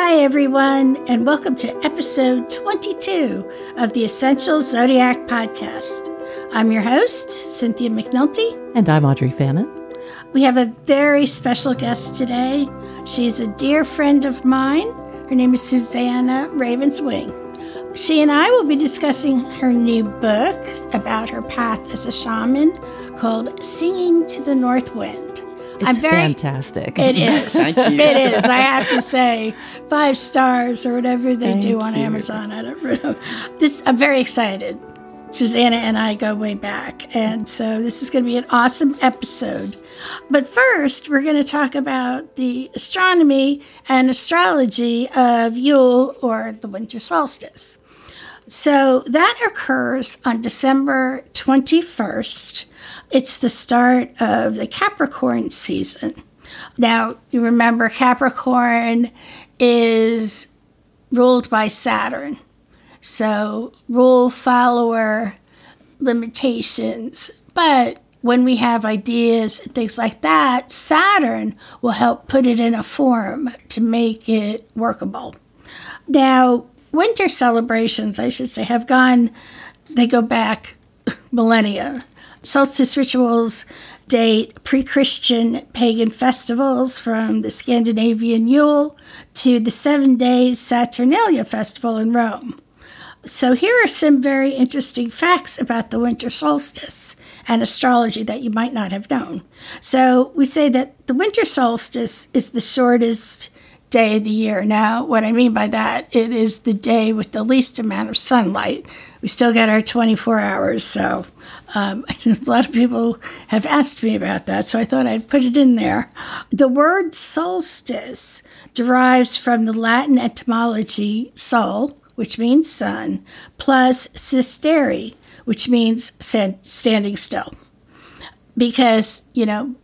Hi, everyone, and welcome to episode 22 of the Essential Zodiac Podcast. I'm your host, Cynthia McNulty. And I'm Audrey Fannin. We have a very special guest today. She's a dear friend of mine. Her name is Susannah Ravenswing. She and I will be discussing her new book about her path as a shaman called Singing to the North Wind. It's I'm very, fantastic. It is. it is. I have to say, five stars or whatever they Thank do on you. Amazon. I don't know. This I'm very excited. Susannah and I go way back, and so this is going to be an awesome episode. But first, we're going to talk about the astronomy and astrology of Yule or the winter solstice. So that occurs on December 21st it's the start of the Capricorn season. Now, you remember Capricorn is ruled by Saturn. So, rule follower limitations. But when we have ideas and things like that, Saturn will help put it in a form to make it workable. Now, winter celebrations, I should say, have gone, they go back millennia. Solstice rituals date pre Christian pagan festivals from the Scandinavian Yule to the seven day Saturnalia festival in Rome. So, here are some very interesting facts about the winter solstice and astrology that you might not have known. So, we say that the winter solstice is the shortest day of the year. Now, what I mean by that, it is the day with the least amount of sunlight. We still get our 24 hours, so um, a lot of people have asked me about that, so I thought I'd put it in there. The word solstice derives from the Latin etymology sol, which means sun, plus sistere, which means standing still. Because, you know,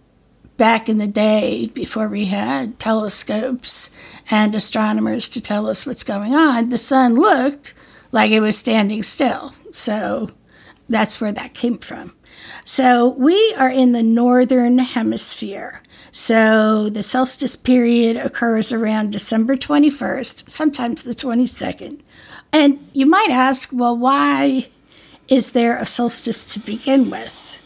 back in the day, before we had telescopes and astronomers to tell us what's going on, the sun looked like it was standing still. So that's where that came from. So we are in the northern hemisphere. So the solstice period occurs around December 21st, sometimes the 22nd. And you might ask, well, why is there a solstice to begin with?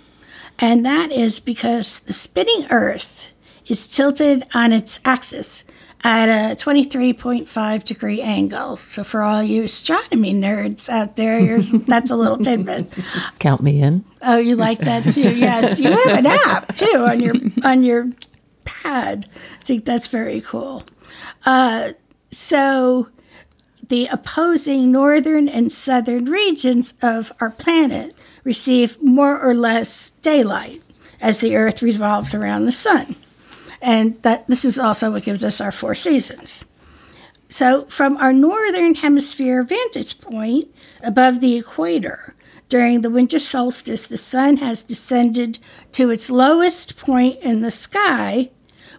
And that is because the spinning Earth is tilted on its axis at a 23.5 degree angle. So for all you astronomy nerds out there, that's a little tidbit. Count me in. Oh, you like that too? Yes, you have an app too on your on your pad. I think that's very cool. Uh, so the opposing northern and southern regions of our planet receive more or less daylight as the Earth revolves around the sun. And that this is also what gives us our four seasons. So, from our northern hemisphere vantage point above the equator, during the winter solstice, the sun has descended to its lowest point in the sky,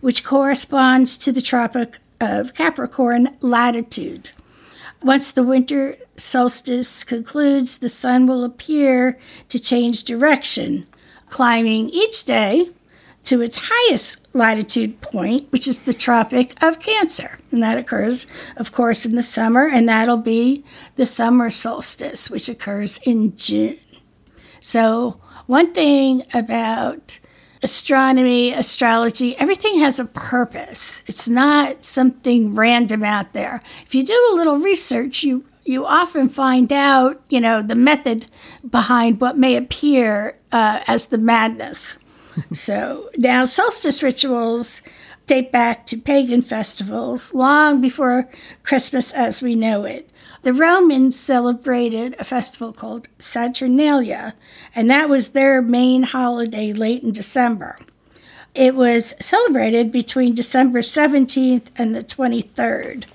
which corresponds to the Tropic of Capricorn latitude. Once the winter solstice concludes, the sun will appear to change direction, climbing each day to its highest latitude point, which is the Tropic of Cancer. And that occurs, of course, in the summer, and that'll be the summer solstice, which occurs in June. So, one thing about astronomy, astrology, everything has a purpose. It's not something random out there. If you do a little research, you you often find out, you know, the method behind what may appear uh, as the madness so now solstice rituals date back to pagan festivals long before Christmas as we know it. The Romans celebrated a festival called Saturnalia, and that was their main holiday late in December. It was celebrated between December 17th and the 23rd.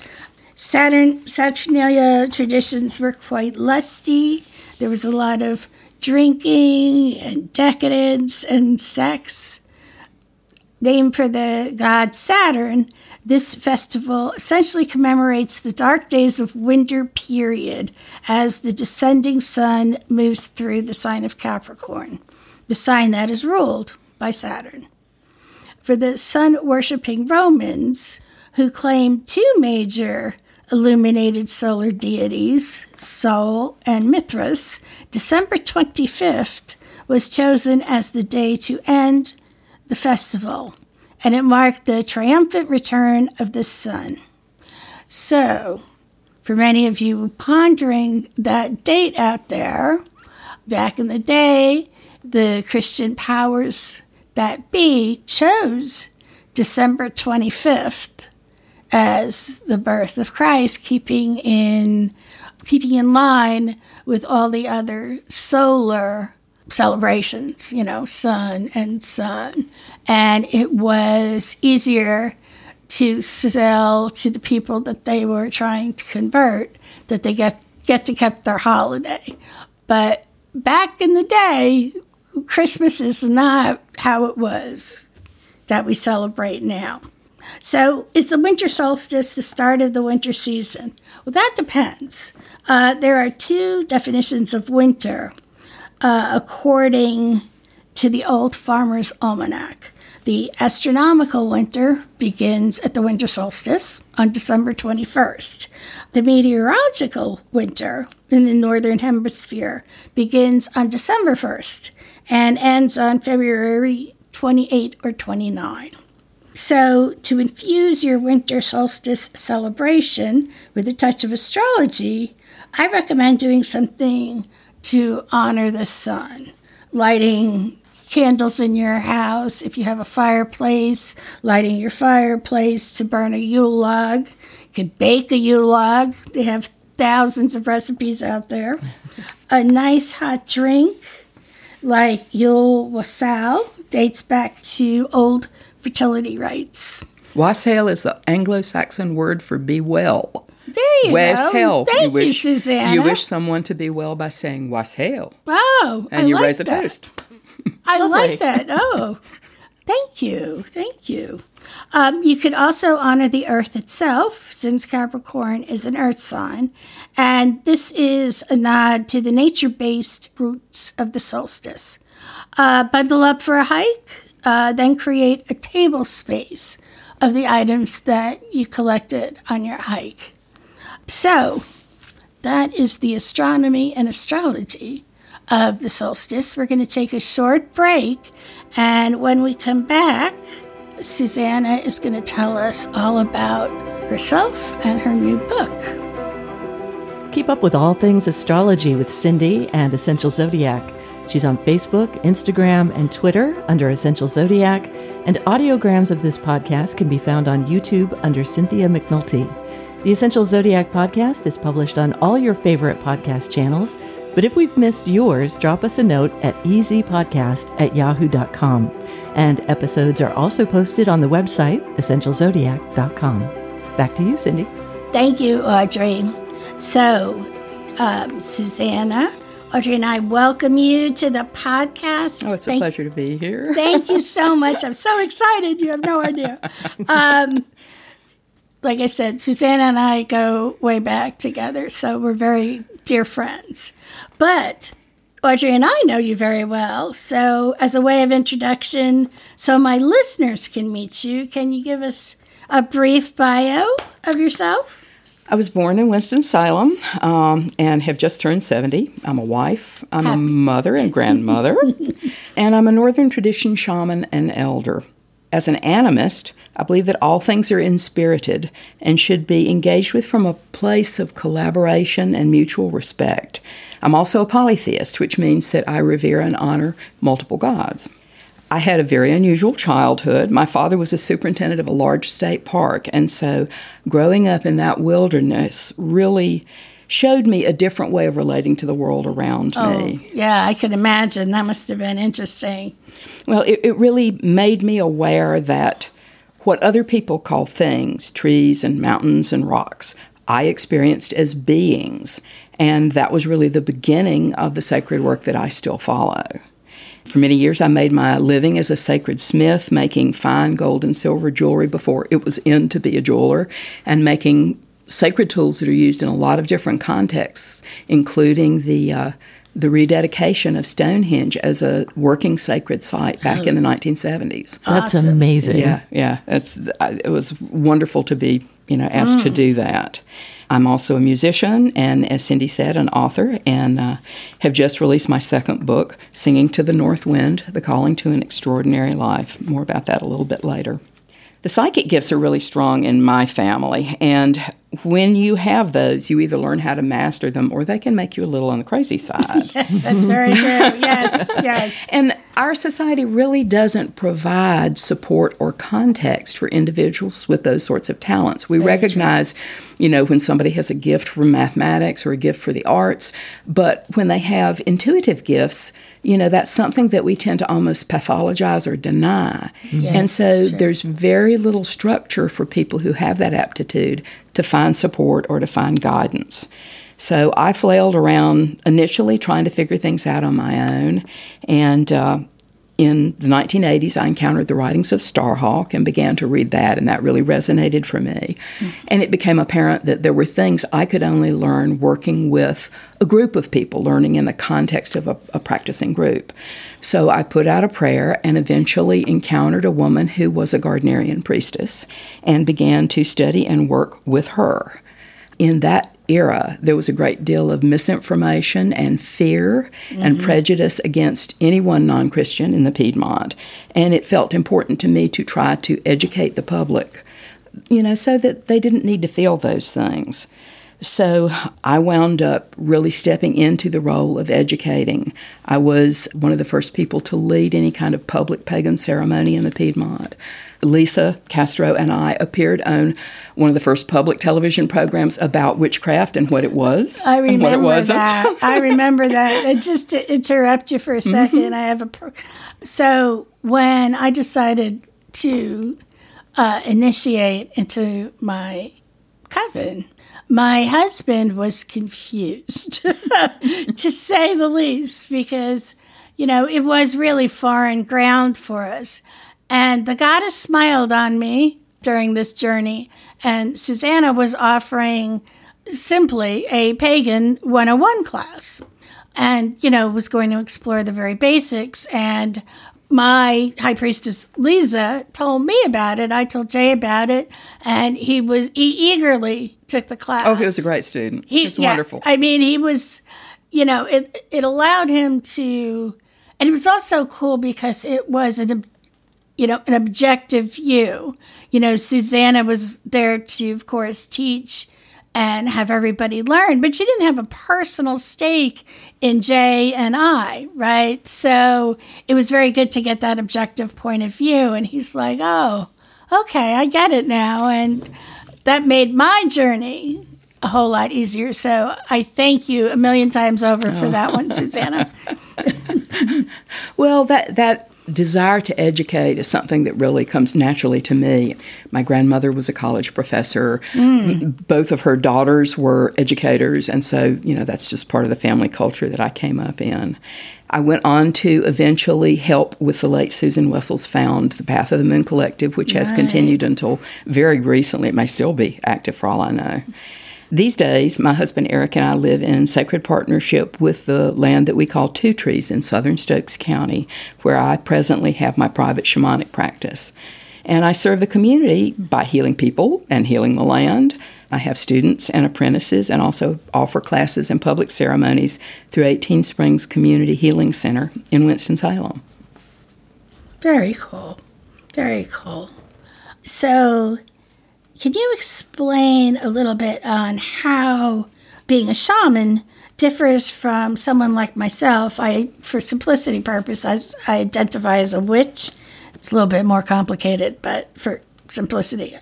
Saturn Saturnalia traditions were quite lusty. There was a lot of drinking and decadence and sex. Named for the god Saturn, this festival essentially commemorates the dark days of winter period as the descending sun moves through the sign of Capricorn, the sign that is ruled by Saturn. For the sun worshipping Romans, who claimed two major illuminated solar deities, Sol and Mithras, December 25th was chosen as the day to end the festival, and it marked the triumphant return of the sun. So, for many of you pondering that date out there, back in the day, the Christian powers that be chose December 25th as the birth of Christ, keeping in keeping in line with all the other solar celebrations, you know, sun and sun. And it was easier to sell to the people that they were trying to convert that they get get to keep their holiday. But back in the day, Christmas is not how it was that we celebrate now. So, is the winter solstice the start of the winter season? Well, that depends. Uh, there are two definitions of winter uh, according to the Old Farmer's Almanac. The astronomical winter begins at the winter solstice on December 21st. The meteorological winter in the northern hemisphere begins on December 1st and ends on February 28 or 29. So, to infuse your winter solstice celebration with a touch of astrology, I recommend doing something to honor the sun, lighting candles in your house, if you have a fireplace, lighting your fireplace to burn a Yule log. You could bake a Yule log. They have thousands of recipes out there. a nice hot drink like Yule Wassail dates back to old fertility rites. Wassail is the Anglo-Saxon word for be well. There you Wassail. go. Thank you, wish, you, Susannah. You wish someone to be well by saying wassail. Oh, And I you like raise a that. toast. I like that. Oh, thank you. Thank you. Um, you could also honor the earth itself, since Capricorn is an earth sign. And this is a nod to the nature based roots of the solstice. Uh, bundle up for a hike, uh, then create a table space of the items that you collected on your hike. So, that is the astronomy and astrology of the solstice. We're going to take a short break, and when we come back, Susannah is going to tell us all about herself and her new book. Keep up with all things astrology with Cindy and Essential Zodiac. She's on Facebook, Instagram, and Twitter under Essential Zodiac, and audiograms of this podcast can be found on YouTube under Cynthia McNulty. The Essential Zodiac podcast is published on all your favorite podcast channels, but if we've missed yours, drop us a note at easypodcast at yahoo.com. And episodes are also posted on the website, essentialzodiac.com. Back to you, Cindy. Thank you, Audrey. So, um, Susannah, Audrey and I welcome you to the podcast. Oh, it's a pleasure to be here. Thank you so much. I'm so excited. You have no idea. Um, like I said, Susannah and I go way back together, so we're very dear friends. But Audrey and I know you very well. So, as a way of introduction, so my listeners can meet you, can you give us a brief bio of yourself? I was born in Winston-Salem um, and have just turned 70. I'm a wife, I'm a mother and grandmother, and I'm a Northern tradition shaman and elder. As an animist, I believe that all things are inspirited and should be engaged with from a place of collaboration and mutual respect. I'm also a polytheist, which means that I revere and honor multiple gods. I had a very unusual childhood. My father was a superintendent of a large state park, and so growing up in that wilderness really showed me a different way of relating to the world around oh, me. Yeah, I could imagine. That must have been interesting. Well, it, it really made me aware that what other people call things, trees and mountains and rocks, I experienced as beings. And that was really the beginning of the sacred work that I still follow. For many years, I made my living as a sacred smith, making fine gold and silver jewelry before it was in to be a jeweler, and making sacred tools that are used in a lot of different contexts, including the uh, the rededication of Stonehenge as a working sacred site back in the 1970s. That's Awesome. amazing. Yeah, yeah. It's it was wonderful to be you know asked to do that. I'm also a musician and, as Cindy said, an author, and uh, have just released my second book, "Singing to the North Wind: The Calling to an Extraordinary Life." More about that a little bit later. The psychic gifts are really strong in my family, and when you have those, you either learn how to master them or they can make you a little on the crazy side. Yes, that's very true. Yes, yes. And our society really doesn't provide support or context for individuals with those sorts of talents. We recognize, you know, when somebody has a gift for mathematics or a gift for the arts, but when they have intuitive gifts, you know, that's something that we tend to almost pathologize or deny. Yes, and so there's very little structure for people who have that aptitude to find support or to find guidance. So I flailed around initially trying to figure things out on my own. And uh, in the 1980s, I encountered the writings of Starhawk and began to read that, and that really resonated for me. And it became apparent that there were things I could only learn working with a group of people, learning in the context of a, a practicing group. So I put out a prayer and eventually encountered a woman who was a Gardnerian priestess and began to study and work with her. In that era, there was a great deal of misinformation and fear and mm-hmm. prejudice against anyone non Christian in the Piedmont. And it felt important to me to try to educate the public, you know, so that they didn't need to feel those things. So I wound up really stepping into the role of educating. I was one of the first people to lead any kind of public pagan ceremony in the Piedmont. Lisa Castro and I appeared on one of the first public television programs about witchcraft and what it was. I it remember wasn't. that. I remember that. And just to interrupt you for a 2nd Mm-hmm. I have a. Pro- so when I decided to uh, initiate into my coven, my husband was confused, to say the least, because you know it was really foreign ground for us. And the goddess smiled on me during this journey, and Susannah was offering simply a pagan 101 class. And you know was going to explore the very basics. And my high priestess lisa told me about it. I told jay about it. And he was he eagerly took the class. Oh, he was a great student. He, was yeah, wonderful. i mean he was you know it it allowed him to and it was also cool because it was an you know an objective view. You know susannah was there to of course teach and have everybody learn but she didn't have a personal stake in jay and i right? So it was very good to get that objective point of view. And he's like oh okay i get it now. And that made my journey a whole lot easier. So i thank you a million times over for oh. that one susannah. Well, that that desire to educate is something that really comes naturally to me. My grandmother was a college professor. Mm. Both of her daughters were educators, and so you know that's just part of the family culture that I came up in. I went on to eventually help with the late Susan Wessels found the Path of the Moon Collective, which has Right. continued until very recently. It may still be active for all I know. These days, my husband Eric and I live in sacred partnership with the land that we call Two Trees in southern Stokes County, where I presently have my private shamanic practice. And I serve the community by healing people and healing the land. I have students and apprentices and also offer classes and public ceremonies through 18 Springs Community Healing Center in Winston-Salem. Very cool. Very cool. So, can you explain a little bit on how being a shaman differs from someone like myself? I, for simplicity purposes, I identify as a witch. It's a little bit more complicated, but for simplicity.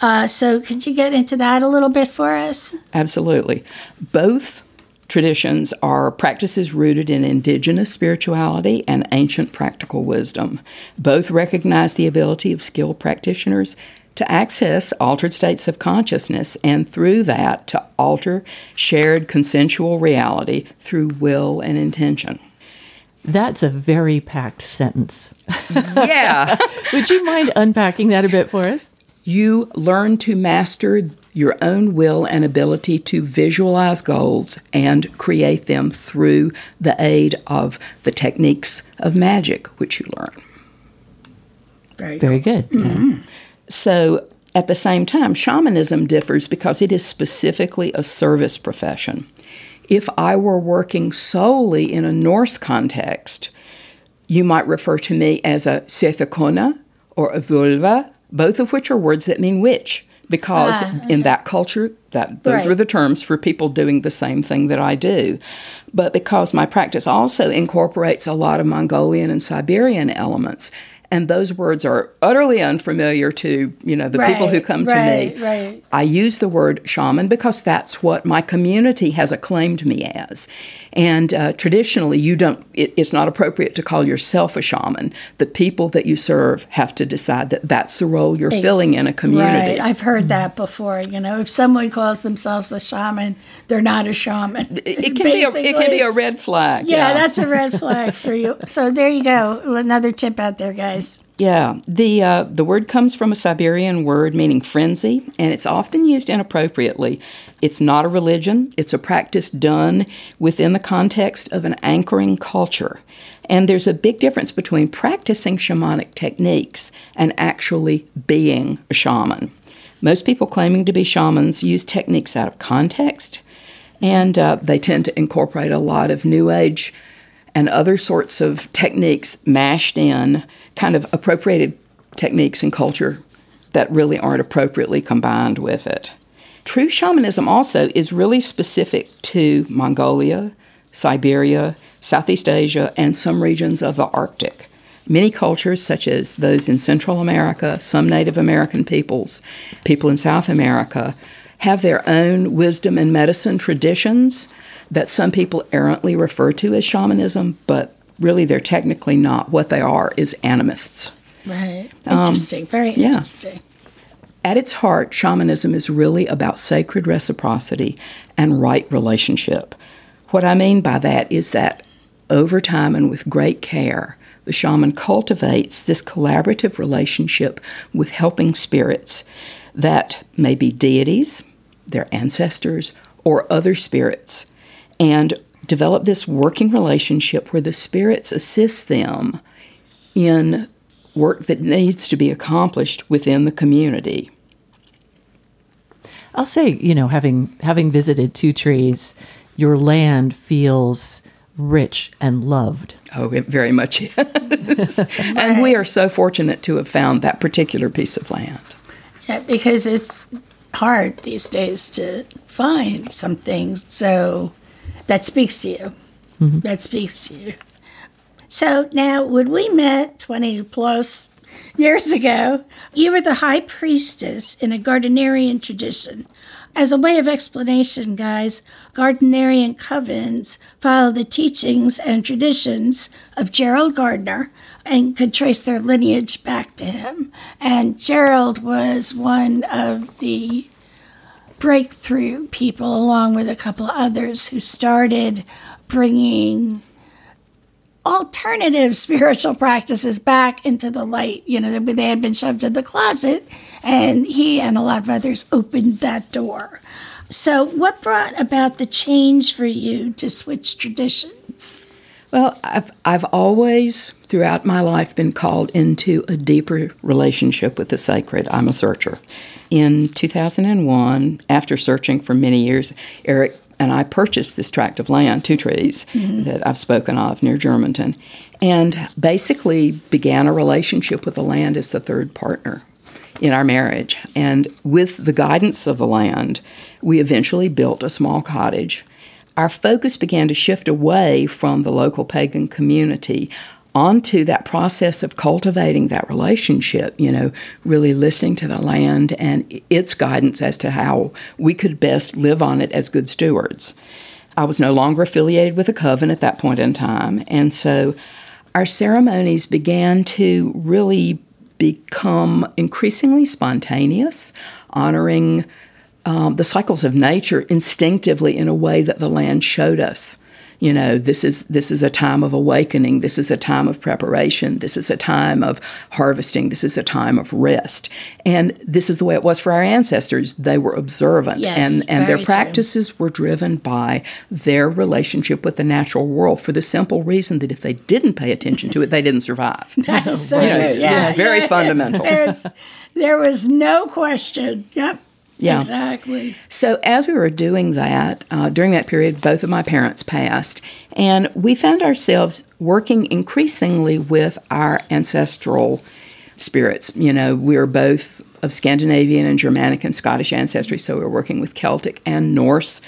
Uh, so, could you get into that a little bit for us? Absolutely. Both traditions are practices rooted in indigenous spirituality and ancient practical wisdom. Both recognize the ability of skilled practitioners to access altered states of consciousness and through that to alter shared consensual reality through will and intention. That's a very packed sentence. Yeah. Would you mind unpacking that a bit for us? you learn to master your own will and ability to visualize goals and create them through the aid of the techniques of magic which you learn. Very, Very good. Mm-hmm. So, at the same time, shamanism differs because it is specifically a service profession. If I were working solely in a Norse context, you might refer to me as a seiðkona or a Völva, both of which are words that mean witch, because Ah, in that culture, that those Right. were the terms for people doing the same thing that I do. But because my practice also incorporates a lot of Mongolian and Siberian elements, and those words are utterly unfamiliar to you know the people who Right, come to me. right. I use the word shaman because that's what my community has acclaimed me as. And uh, traditionally, you don't. It, it's not appropriate to call yourself a shaman. The people that you serve have to decide that that's the role you're filling in a community. Right. I've heard that before. You know, if someone calls themselves a shaman, they're not a shaman. It, can be a, it can be a red flag. Yeah, that's a red flag for you. So there you go. Another tip out there, guys. Yeah, the uh, the word comes from a Siberian word meaning frenzy, and it's often used inappropriately. It's not a religion; it's a practice done within the context of an anchoring culture. And there's a big difference between practicing shamanic techniques and actually being a shaman. Most people claiming to be shamans use techniques out of context, and uh, they tend to incorporate a lot of New Age and other sorts of techniques mashed in, kind of appropriated techniques and culture that really aren't appropriately combined with it. True shamanism also is really specific to Mongolia, Siberia, Southeast Asia, and some regions of the Arctic. Many cultures, such as those in Central America, some Native American peoples, people in South America, have their own wisdom and medicine traditions that some people errantly refer to as shamanism, but really they're technically not. What they are is animists. Right. Um, interesting. Very yeah. interesting. At its heart, shamanism is really about sacred reciprocity and right relationship. What I mean by that is that over time and with great care, the shaman cultivates this collaborative relationship with helping spirits that may be deities, their ancestors, or other spirits, and develop this working relationship where the spirits assist them in work that needs to be accomplished within the community. I'll say, you know, having having visited Two Trees, your land feels rich and loved. Oh, it very much is. and we are so fortunate to have found that particular piece of land. Yeah, because it's hard these days to find some things. So that speaks to you. Mm-hmm. That speaks to you. So now, when we met 20 plus years ago, you were the high priestess in a Gardnerian tradition. As a way of explanation, guys, Gardnerian covens follow the teachings and traditions of Gerald Gardner and could trace their lineage back to him. And Gerald was one of the breakthrough people, along with a couple others, who started bringing alternative spiritual practices back into the light. You know, they had been shoved in the closet, and he and a lot of others opened that door. So, what brought about the change for you to switch traditions? Well, I've, I've always, throughout my life, been called into a deeper relationship with the sacred. I'm a searcher. In 2001, after searching for many years, Eric and I purchased this tract of land, Two Trees, mm-hmm. that I've spoken of near Germantown, and basically began a relationship with the land as the third partner in our marriage. And with the guidance of the land, we eventually built a small cottage. Our focus began to shift away from the local pagan community onto that process of cultivating that relationship, you know, really listening to the land and its guidance as to how we could best live on it as good stewards. I was no longer affiliated with a coven at that point in time, and so our ceremonies began to really become increasingly spontaneous, honoring um, the cycles of nature instinctively in a way that the land showed us. You know this is this is a time of awakening this is a time of preparation this is a time of harvesting this is a time of rest and this is the way it was for our ancestors they were observant Yes, and and their very true. practices were driven by their relationship with the natural world for the simple reason that if they didn't pay attention to it they didn't survive That is so You know, true. it's Yeah, very yeah. fundamental There's, there was no question. Yep. Yeah. Exactly. So, as we were doing that, uh, during that period, both of my parents passed, and we found ourselves working increasingly with our ancestral spirits. You know, we were both of Scandinavian and Germanic and Scottish ancestry, so we were working with Celtic and Norse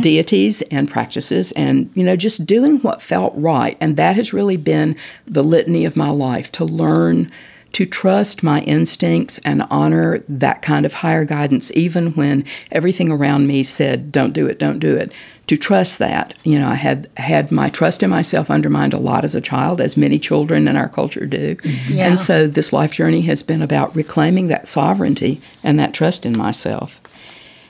deities and practices, and, you know, just doing what felt right. And that has really been the litany of my life to learn to trust my instincts and honor that kind of higher guidance, even when everything around me said, "Don't do it, don't do it." To trust that, you know, I had had my trust in myself undermined a lot as a child, as many children in our culture do, mm-hmm. Yeah. and so this life journey has been about reclaiming that sovereignty and that trust in myself.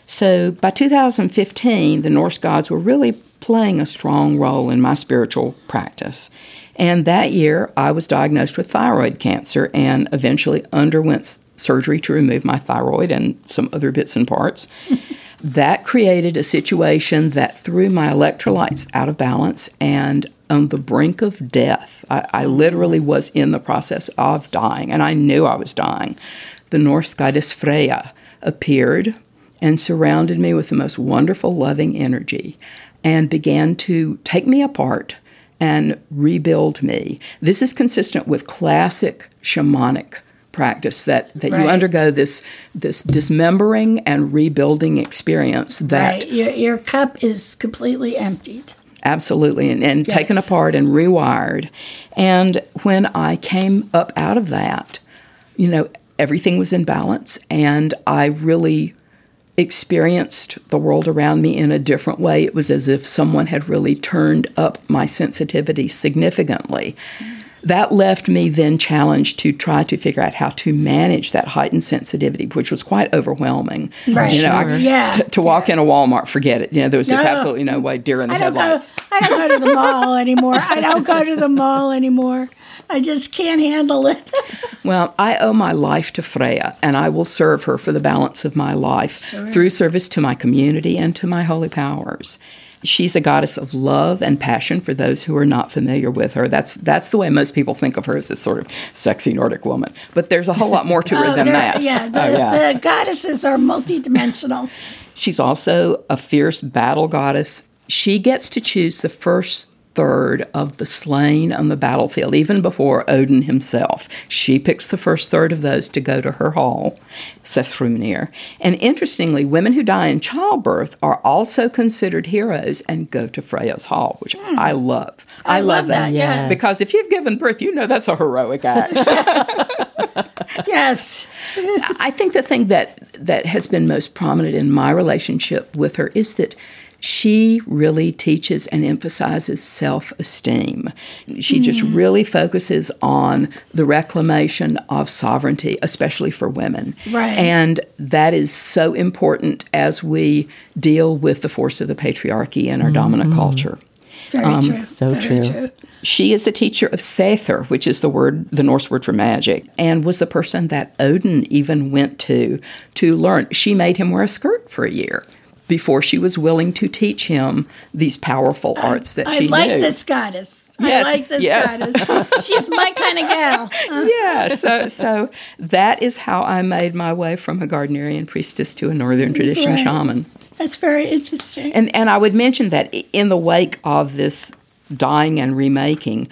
So by 2015, the Norse gods were really playing a strong role in my spiritual practice. And that year, I was diagnosed with thyroid cancer and eventually underwent surgery to remove my thyroid and some other bits and parts. that created a situation that threw my electrolytes out of balance and on the brink of death. I, I literally was in the process of dying, and I knew I was dying. The Norse goddess Freya appeared and surrounded me with the most wonderful, loving energy and began to take me apart and rebuild me. This is consistent with classic shamanic practice that, that you undergo this this dismembering and rebuilding experience that Right. Your, your cup is completely emptied. absolutely and, and taken apart and rewired and when i came up out of that you know everything was in balance and i really experienced the world around me in a different way. It was as if someone had really turned up my sensitivity significantly that left me then challenged to try to figure out how to manage that heightened sensitivity, which was quite overwhelming. Right. You know, I- Sure. Yeah. to, to walk in a Walmart, forget it. You know, there was just No. absolutely no way deer in the I don't go. I don't go to the mall anymore. I don't go to the mall anymore. I just can't handle it. Well, I owe my life to Freya, and I will serve her for the balance of my life through service to my community and to my holy powers. She's a goddess of love and passion for those who are not familiar with her. That's that's the way most people think of her as this sort of sexy Nordic woman. But there's a whole lot more to her Oh, than that. Yeah, oh, the, Oh, yeah. the goddesses are multidimensional. She's also a fierce battle goddess. She gets to choose the first third of the slain on the battlefield, even before Odin himself. She picks the first third of those to go to her hall, Sessrúmnir. And interestingly, women who die in childbirth are also considered heroes and go to Freya's hall, which hmm. I love. I, love that, yeah. Because if you've given birth, you know that's a heroic act. Yes. I think the thing that that has been most prominent in my relationship with her is that she really teaches and emphasizes self-esteem. She just mm. really focuses on the reclamation of sovereignty, especially for women. Right. And that is so important as we deal with the force of the patriarchy in our dominant mm-hmm. culture. Very um, true. so Very true. She is the teacher of Seiðr, which is the word, the Norse word for magic, and was the person that Odin even went to to learn. She made him wear a skirt for a year before she was willing to teach him these powerful arts that I she I like knew. this goddess. Yes, I like this yes. goddess. She's my kind of gal. yeah, so so that is how I made my way from a Gardnerian priestess to a Northern tradition Right. shaman. That's very interesting. And and I would mention that in the wake of this dying and remaking,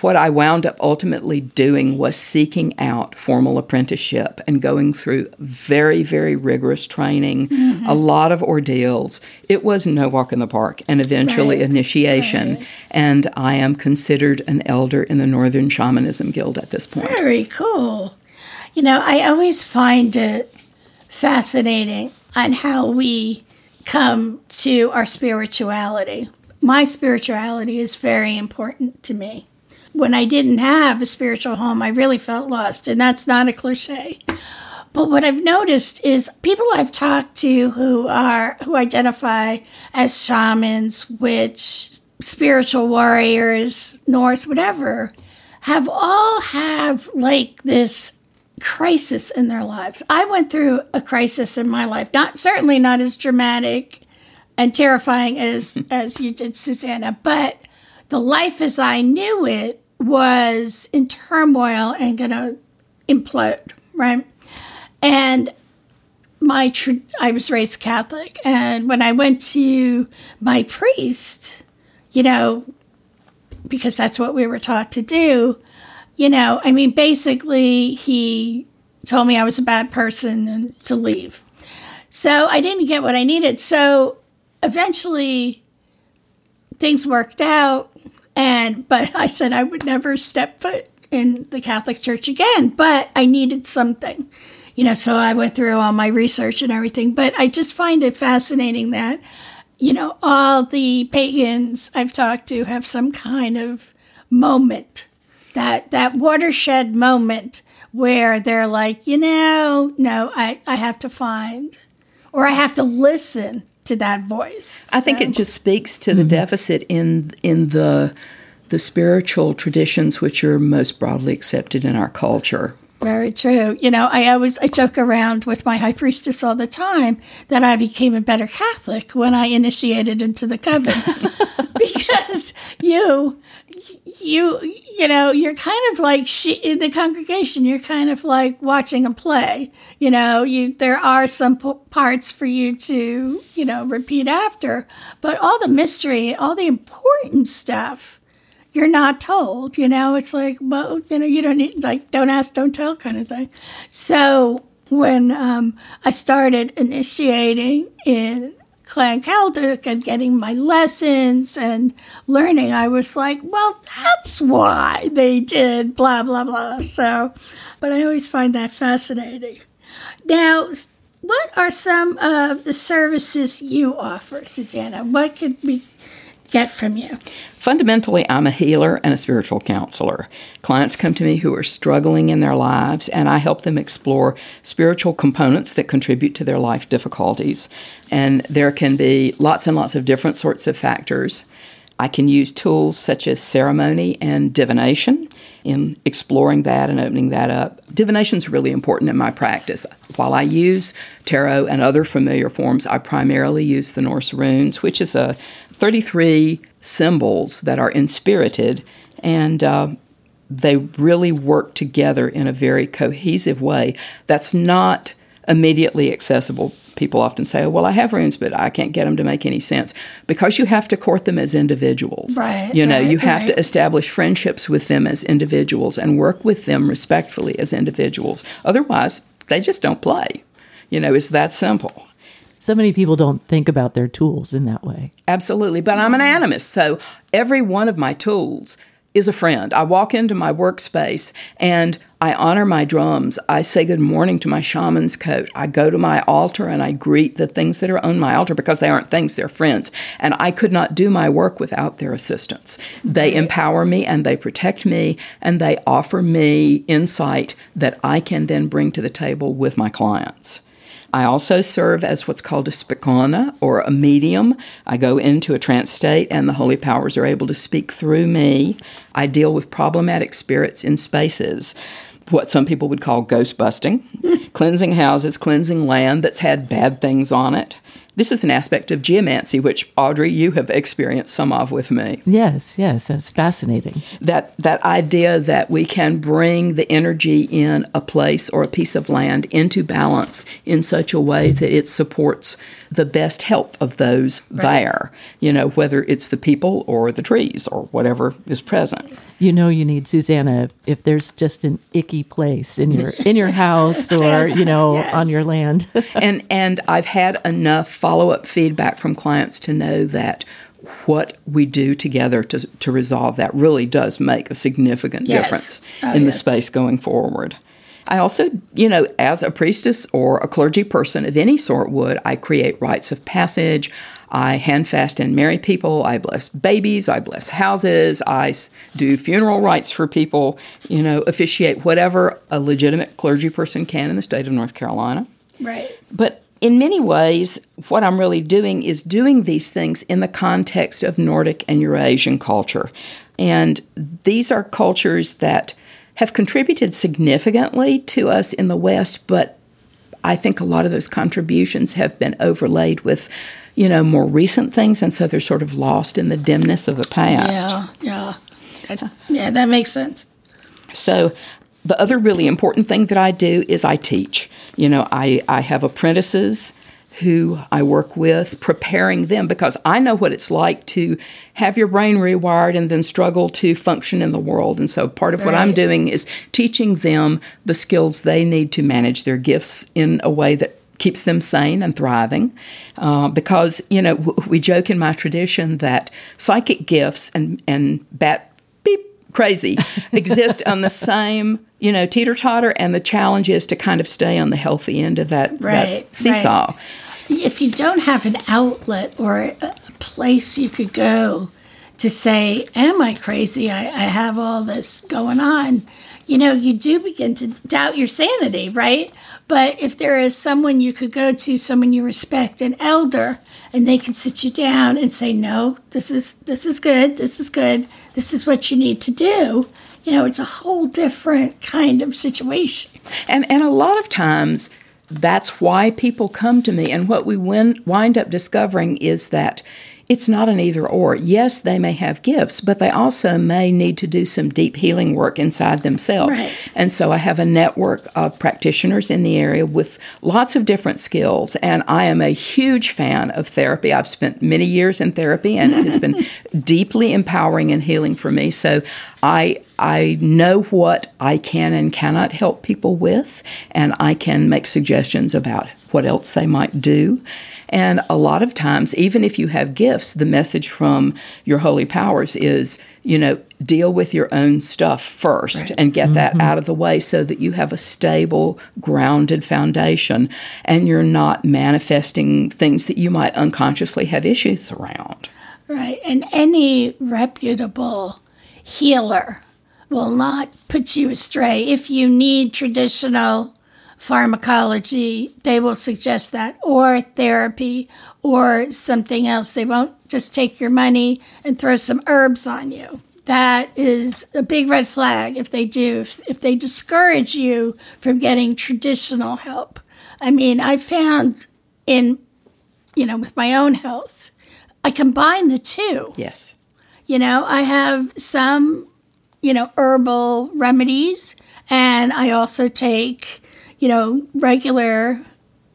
what I wound up ultimately doing was seeking out formal apprenticeship and going through very, very rigorous training, mm-hmm. a lot of ordeals. It was no walk in the park, and eventually Right. initiation. Right. And I am considered an elder in the Northern Shamanism Guild at this point. Very cool. You know, I always find it fascinating on how we come to our spirituality. My spirituality is very important to me. When I didn't have a spiritual home, I really felt lost, and that's not a cliche. But what I've noticed is people I've talked to who are who identify as shamans, witch, spiritual warriors, Norse, whatever, have all have like this crisis in their lives. I went through a crisis in my life, not certainly not as dramatic and terrifying as as you did, Susannah, but the life as I knew it was in turmoil and gonna implode, right? And my tr- I was raised Catholic, and when I went to my priest, you know, because that's what we were taught to do, you know, I mean, basically, he told me I was a bad person and to leave. So I didn't get what I needed. So eventually, things worked out, and but I said I would never step foot in the Catholic Church again. But I needed something you know, so I went through all my research and everything. But I just find it fascinating that, you know, all the pagans I've talked to have some kind of moment, that that watershed moment where they're like, you know, no, I, I have to find or I have to listen to that voice. I so. think it just speaks to the mm-hmm. deficit in in the the spiritual traditions which are most broadly accepted in our culture. Very true. You know, I always I joke around with my high priestess all the time that I became a better Catholic when I initiated into the coven because you you you know you're kind of like she in the congregation you're kind of like watching a play you know you there are some p- parts for you to you know repeat after but all the mystery all the important stuff you're not told. You know, it's like, well, you know, you don't need, like, don't ask, don't tell kind of thing. So when um, I started initiating in Clan Celtic and getting my lessons and learning, I was like, well, that's why they did blah, blah, blah. So, but I always find that fascinating. Now, what are some of the services you offer, Susannah? What could we get from you? Fundamentally, I'm a healer and a spiritual counselor. Clients come to me who are struggling in their lives, and I help them explore spiritual components that contribute to their life difficulties. And there can be lots and lots of different sorts of factors. I can use tools such as ceremony and divination in exploring that and opening that up. Divination is really important in my practice. While I use tarot and other familiar forms, I primarily use the Norse runes, which is a 33 symbols that are inspirited and uh, they really work together in a very cohesive way that's not immediately accessible. People often say, oh, well, I have runes, but I can't get them to make any sense because you have to court them as individuals. Right. You know, right, you have right. to establish friendships with them as individuals and work with them respectfully as individuals. Otherwise, they just don't play. You know, it's that simple so many people don't think about their tools in that way. Absolutely. But I'm an animist. So every one of my tools is a friend. I walk into my workspace and I honor my drums. I say good morning to my shaman's coat. I go to my altar and I greet the things that are on my altar because they aren't things, they're friends. And I could not do my work without their assistance. They empower me and they protect me and they offer me insight that I can then bring to the table with my clients. I also serve as what's called a spákona or a medium. I go into a trance state and the holy powers are able to speak through me. I deal with problematic spirits in spaces what some people would call ghost busting, cleansing houses, cleansing land that's had bad things on it. This is an aspect of geomancy, which Audrey, you have experienced some of with me. Yes, yes, that's fascinating. That that idea that we can bring the energy in a place or a piece of land into balance in such a way that it supports the best health of those right. there. You know, whether it's the people or the trees or whatever is present. You know, you need Susannah if, if there's just an icky place in your in your house or you know yes. on your land. and and I've had enough follow up feedback from clients to know that what we do together to, to resolve that really does make a significant yes. difference oh, in yes. the space going forward. I also, you know, as a priestess or a clergy person of any sort would, I create rites of passage. I handfast and marry people. I bless babies. I bless houses. I do funeral rites for people, you know, officiate whatever a legitimate clergy person can in the state of North Carolina. Right. But in many ways, what I'm really doing is doing these things in the context of Nordic and Eurasian culture. And these are cultures that have contributed significantly to us in the West, but I think a lot of those contributions have been overlaid with, you know, more recent things, and so they're sort of lost in the dimness of the past. Yeah, yeah. That, yeah, that makes sense. So the other really important thing that I do is I teach. You know, I, I have apprentices who I work with, preparing them because I know what it's like to have your brain rewired and then struggle to function in the world. And so part of right. what I'm doing is teaching them the skills they need to manage their gifts in a way that keeps them sane and thriving. Uh, because, you know, we joke in my tradition that psychic gifts and, and bat beep crazy exist on the same you know teeter totter and the challenge is to kind of stay on the healthy end of that, right, that seesaw right if you don't have an outlet or a place you could go to say, Am I crazy? I, I have all this going on. You know, you do begin to doubt your sanity, right? But if there is someone you could go to, someone you respect, an elder, and they can sit you down and say, "No, this is this is good. This is good. This is what you need to do." You know, it's a whole different kind of situation. And and a lot of times that's why people come to me. And what we win, wind up discovering is that it's not an either or. Yes, they may have gifts, but they also may need to do some deep healing work inside themselves. Right. And so I have a network of practitioners in the area with lots of different skills. And I am a huge fan of therapy. I've spent many years in therapy and it has been deeply empowering and healing for me. So I I know what I can and cannot help people with, and I can make suggestions about what else they might do. And a lot of times, even if you have gifts, the message from your holy powers is, you know, deal with your own stuff first right. and get mm-hmm. that out of the way so that you have a stable, grounded foundation and you're not manifesting things that you might unconsciously have issues around. Right. And any reputable healer will not put you astray. If you need traditional pharmacology, they will suggest that, or therapy, or something else. They won't just take your money and throw some herbs on you. That is a big red flag if they do, if, if they discourage you from getting traditional help. I mean, I found in, you know, with my own health, I combine the two. Yes. You know, I have some, you know, herbal remedies, and I also take you know, regular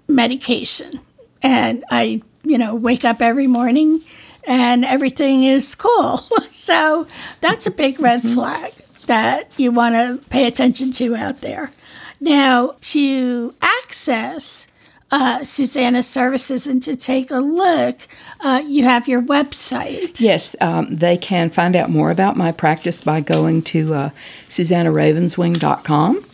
medication. And I, you know, wake up every morning and everything is cool. so that's a big red mm-hmm. flag that you want to pay attention to out there. Now, to access uh, Susannah's services and to take a look, uh, you have your website. Yes, um, they can find out more about my practice by going to uh, SusannahRavenswing.com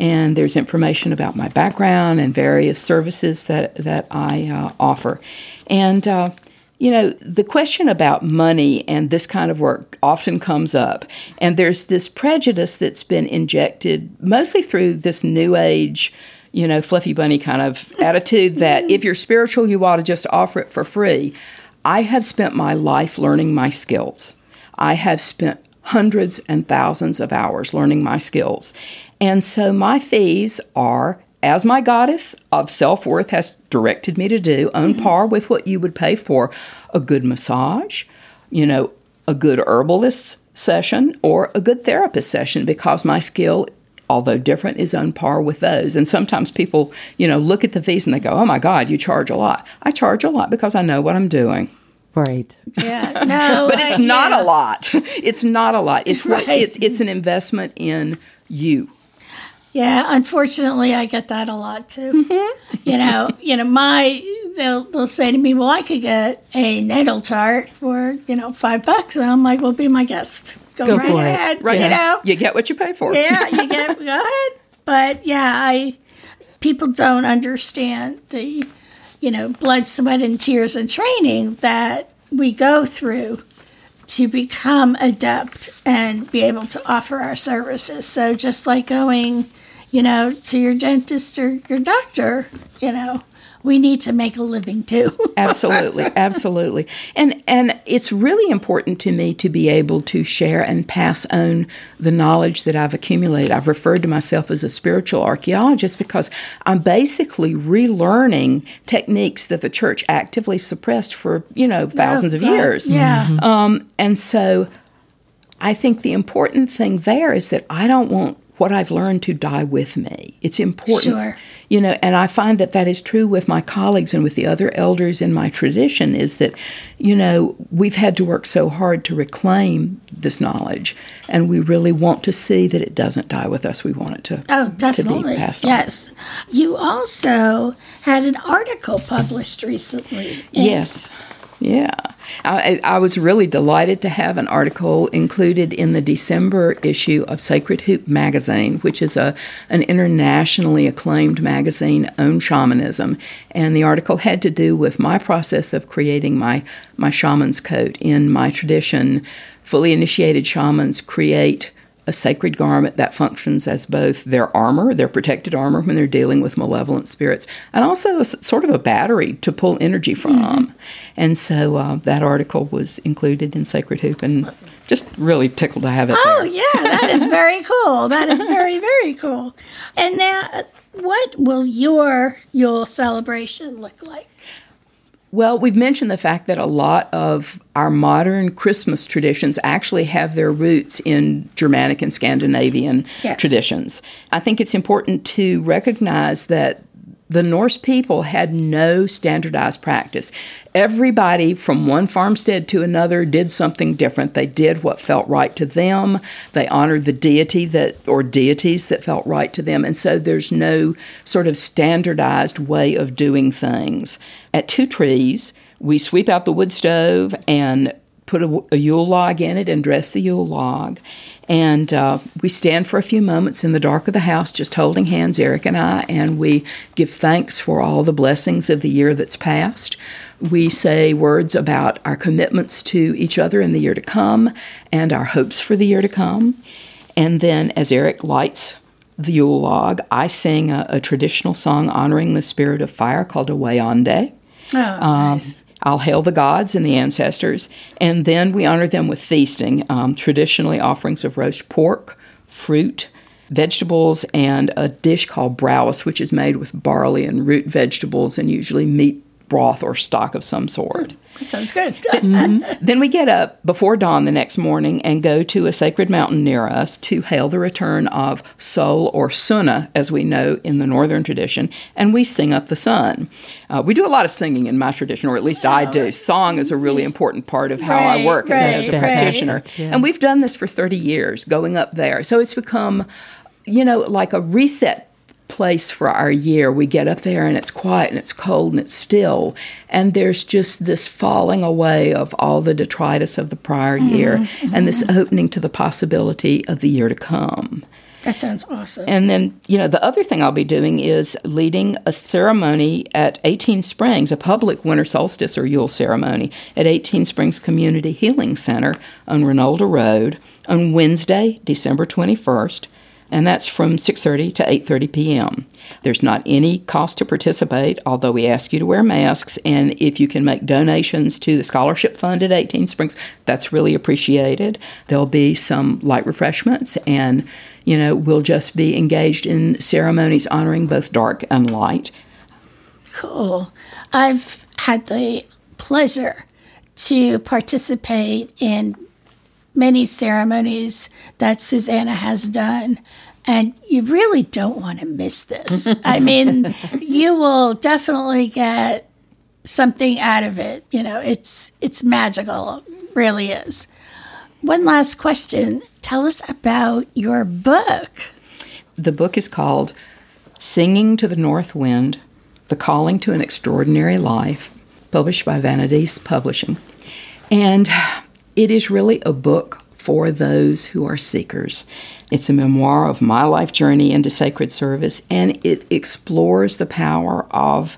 and there's information about my background and various services that that I uh, offer. And uh, you know, the question about money and this kind of work often comes up, and there's this prejudice that's been injected mostly through this new age. You know, fluffy bunny kind of attitude that if you're spiritual, you ought to just offer it for free. I have spent my life learning my skills. I have spent hundreds and thousands of hours learning my skills. And so my fees are, as my goddess of self worth has directed me to do, on mm-hmm. par with what you would pay for a good massage, you know, a good herbalist session, or a good therapist session, because my skill although different, is on par with those. And sometimes people, you know, look at the fees and they go, "Oh my God, you charge a lot." I charge a lot because I know what I'm doing. Right. Yeah. No. but it's I, not yeah. a lot. It's not a lot. It's right. it's it's an investment in you. Yeah, unfortunately, I get that a lot too. Mm-hmm. You know, you know, my they'll they'll say to me, "Well, I could get a natal chart for you know five bucks," and I'm like, "Well, be my guest. Go, go right ahead. It. Right, you know, you get what you pay for. Yeah, you get go ahead. But yeah, I people don't understand the you know blood, sweat, and tears and training that we go through to become adept and be able to offer our services. So just like going you know, to your dentist or your doctor, you know, we need to make a living too. absolutely, absolutely. And and it's really important to me to be able to share and pass on the knowledge that I've accumulated. I've referred to myself as a spiritual archaeologist because I'm basically relearning techniques that the church actively suppressed for, you know, thousands of years. Yeah. Um, and so I think the important thing there is that I don't want what I've learned to die with me. It's important. Sure. You know, and I find that that is true with my colleagues and with the other elders in my tradition is that, you know, we've had to work so hard to reclaim this knowledge and we really want to see that it doesn't die with us. We want it to, Oh, definitely. to be passed on. yes. You also had an article published recently. Yes. Yeah. I, I was really delighted to have an article included in the December issue of Sacred Hoop magazine, which is a an internationally acclaimed magazine on shamanism. And the article had to do with my process of creating my, my shaman's coat. In my tradition, fully initiated shamans create a sacred garment that functions as both their armor, their protected armor when they're dealing with malevolent spirits, and also a sort of a battery to pull energy from. And so uh, that article was included in Sacred Hoop and just really tickled to have it Oh, there. yeah, that is very cool. That is very, very cool. And now, uh, what will your Yule celebration look like? Well, we've mentioned the fact that a lot of our modern Christmas traditions actually have their roots in Germanic and Scandinavian Yes. traditions. I think it's important to recognize that the Norse people had no standardized practice. Everybody from one farmstead to another did something different. They did what felt right to them. They honored the deity that or deities that felt right to them. And so there's no sort of standardized way of doing things. At Two Trees, we sweep out the wood stove and put a, a Yule log in it and dress the Yule log. And uh, we stand for a few moments in the dark of the house, just holding hands, Eric and I, and we give thanks for all the blessings of the year that's passed. We say words about our commitments to each other in the year to come and our hopes for the year to come. And then, as Eric lights the Yule log, I sing a, a traditional song honoring the spirit of fire called Awayande. Oh, Um, nice. I'll hail the gods and the ancestors, and then we honor them with feasting, um, traditionally offerings of roast pork, fruit, vegetables, and a dish called browse, which is made with barley and root vegetables and usually meat broth or stock of some sort. That sounds good. Then we get up before dawn the next morning and go to a sacred mountain near us to hail the return of Sol or Sunna, as we know in the northern tradition, and we sing up the sun. Uh, we do a lot of singing in my tradition, or at least I do. Song is a really important part of how I Right, work as, as a right, right. practitioner. And we've done this for 30 years, going up there. So it's become, you know, like a reset place for our year. We get up there and it's quiet and it's cold and it's still. And there's just this falling away of all the detritus of the prior mm-hmm. year mm-hmm. and this opening to the possibility of the year to come. that sounds awesome. And then, you know, the other thing I'll be doing is leading a ceremony at 18 Springs, a public winter solstice or Yule ceremony at 18 Springs Community Healing Center on Reynolda Road on Wednesday, December 21st, and that's from 6:30 to 8:30 p.m. There's not any cost to participate, although we ask you to wear masks and if you can make donations to the scholarship fund at 18 Springs, that's really appreciated. There'll be some light refreshments and you know, we'll just be engaged in ceremonies honoring both dark and light. Cool. I've had the pleasure to participate in many ceremonies that Susannah has done. And you really don't want to miss this. I mean, you will definitely get something out of it. You know, it's it's magical, it really is. One last question. Tell us about your book. The book is called Singing to the North Wind The Calling to an Extraordinary Life, published by Vanities Publishing. And it is really a book for those who are seekers. It's a memoir of my life journey into sacred service, and it explores the power of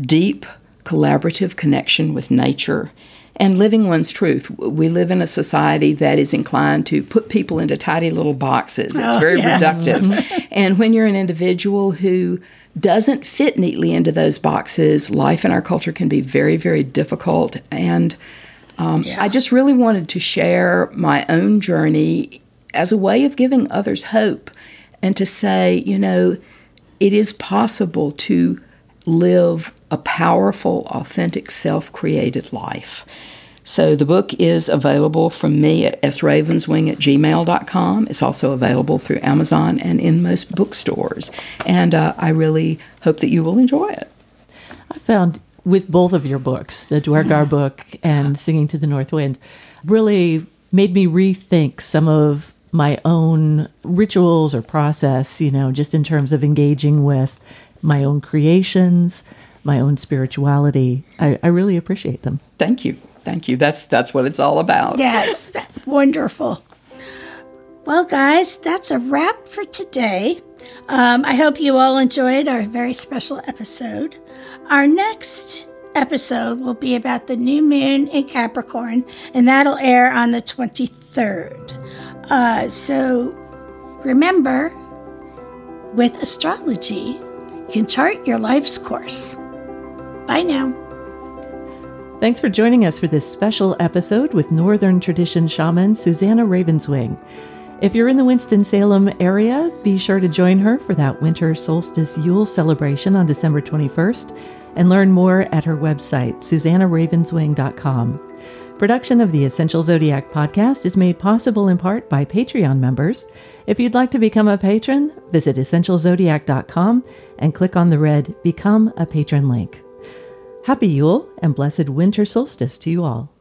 deep collaborative connection with nature and living one's truth. We live in a society that is inclined to put people into tidy little boxes. It's Oh, very yeah. reductive. and when you're an individual who doesn't fit neatly into those boxes, life in our culture can be very, very difficult. And um, Yeah. I just really wanted to share my own journey as a way of giving others hope and to say, you know, it is possible to live a powerful, authentic, self created life. So the book is available from me at sravenswing at gmail.com. It's also available through Amazon and in most bookstores. And uh, I really hope that you will enjoy it. I found with both of your books, the Dwergar book and Singing to the North Wind, really made me rethink some of my own rituals or process, you know, just in terms of engaging with my own creations, my own spirituality. I, I really appreciate them. Thank you. Thank you. That's that's what it's all about. Yes, wonderful. Well, guys, that's a wrap for today. Um, I hope you all enjoyed our very special episode. Our next episode will be about the new moon in Capricorn, and that'll air on the 23rd. Uh, so remember, with astrology, you can chart your life's course. Bye now. Thanks for joining us for this special episode with Northern Tradition Shaman Susannah Ravenswing. If you're in the Winston-Salem area, be sure to join her for that winter solstice Yule celebration on December 21st and learn more at her website, susannahravenswing.com. Production of the Essential Zodiac podcast is made possible in part by Patreon members. If you'd like to become a patron, visit essentialzodiac.com and click on the red Become a Patron link. Happy Yule and blessed winter solstice to you all.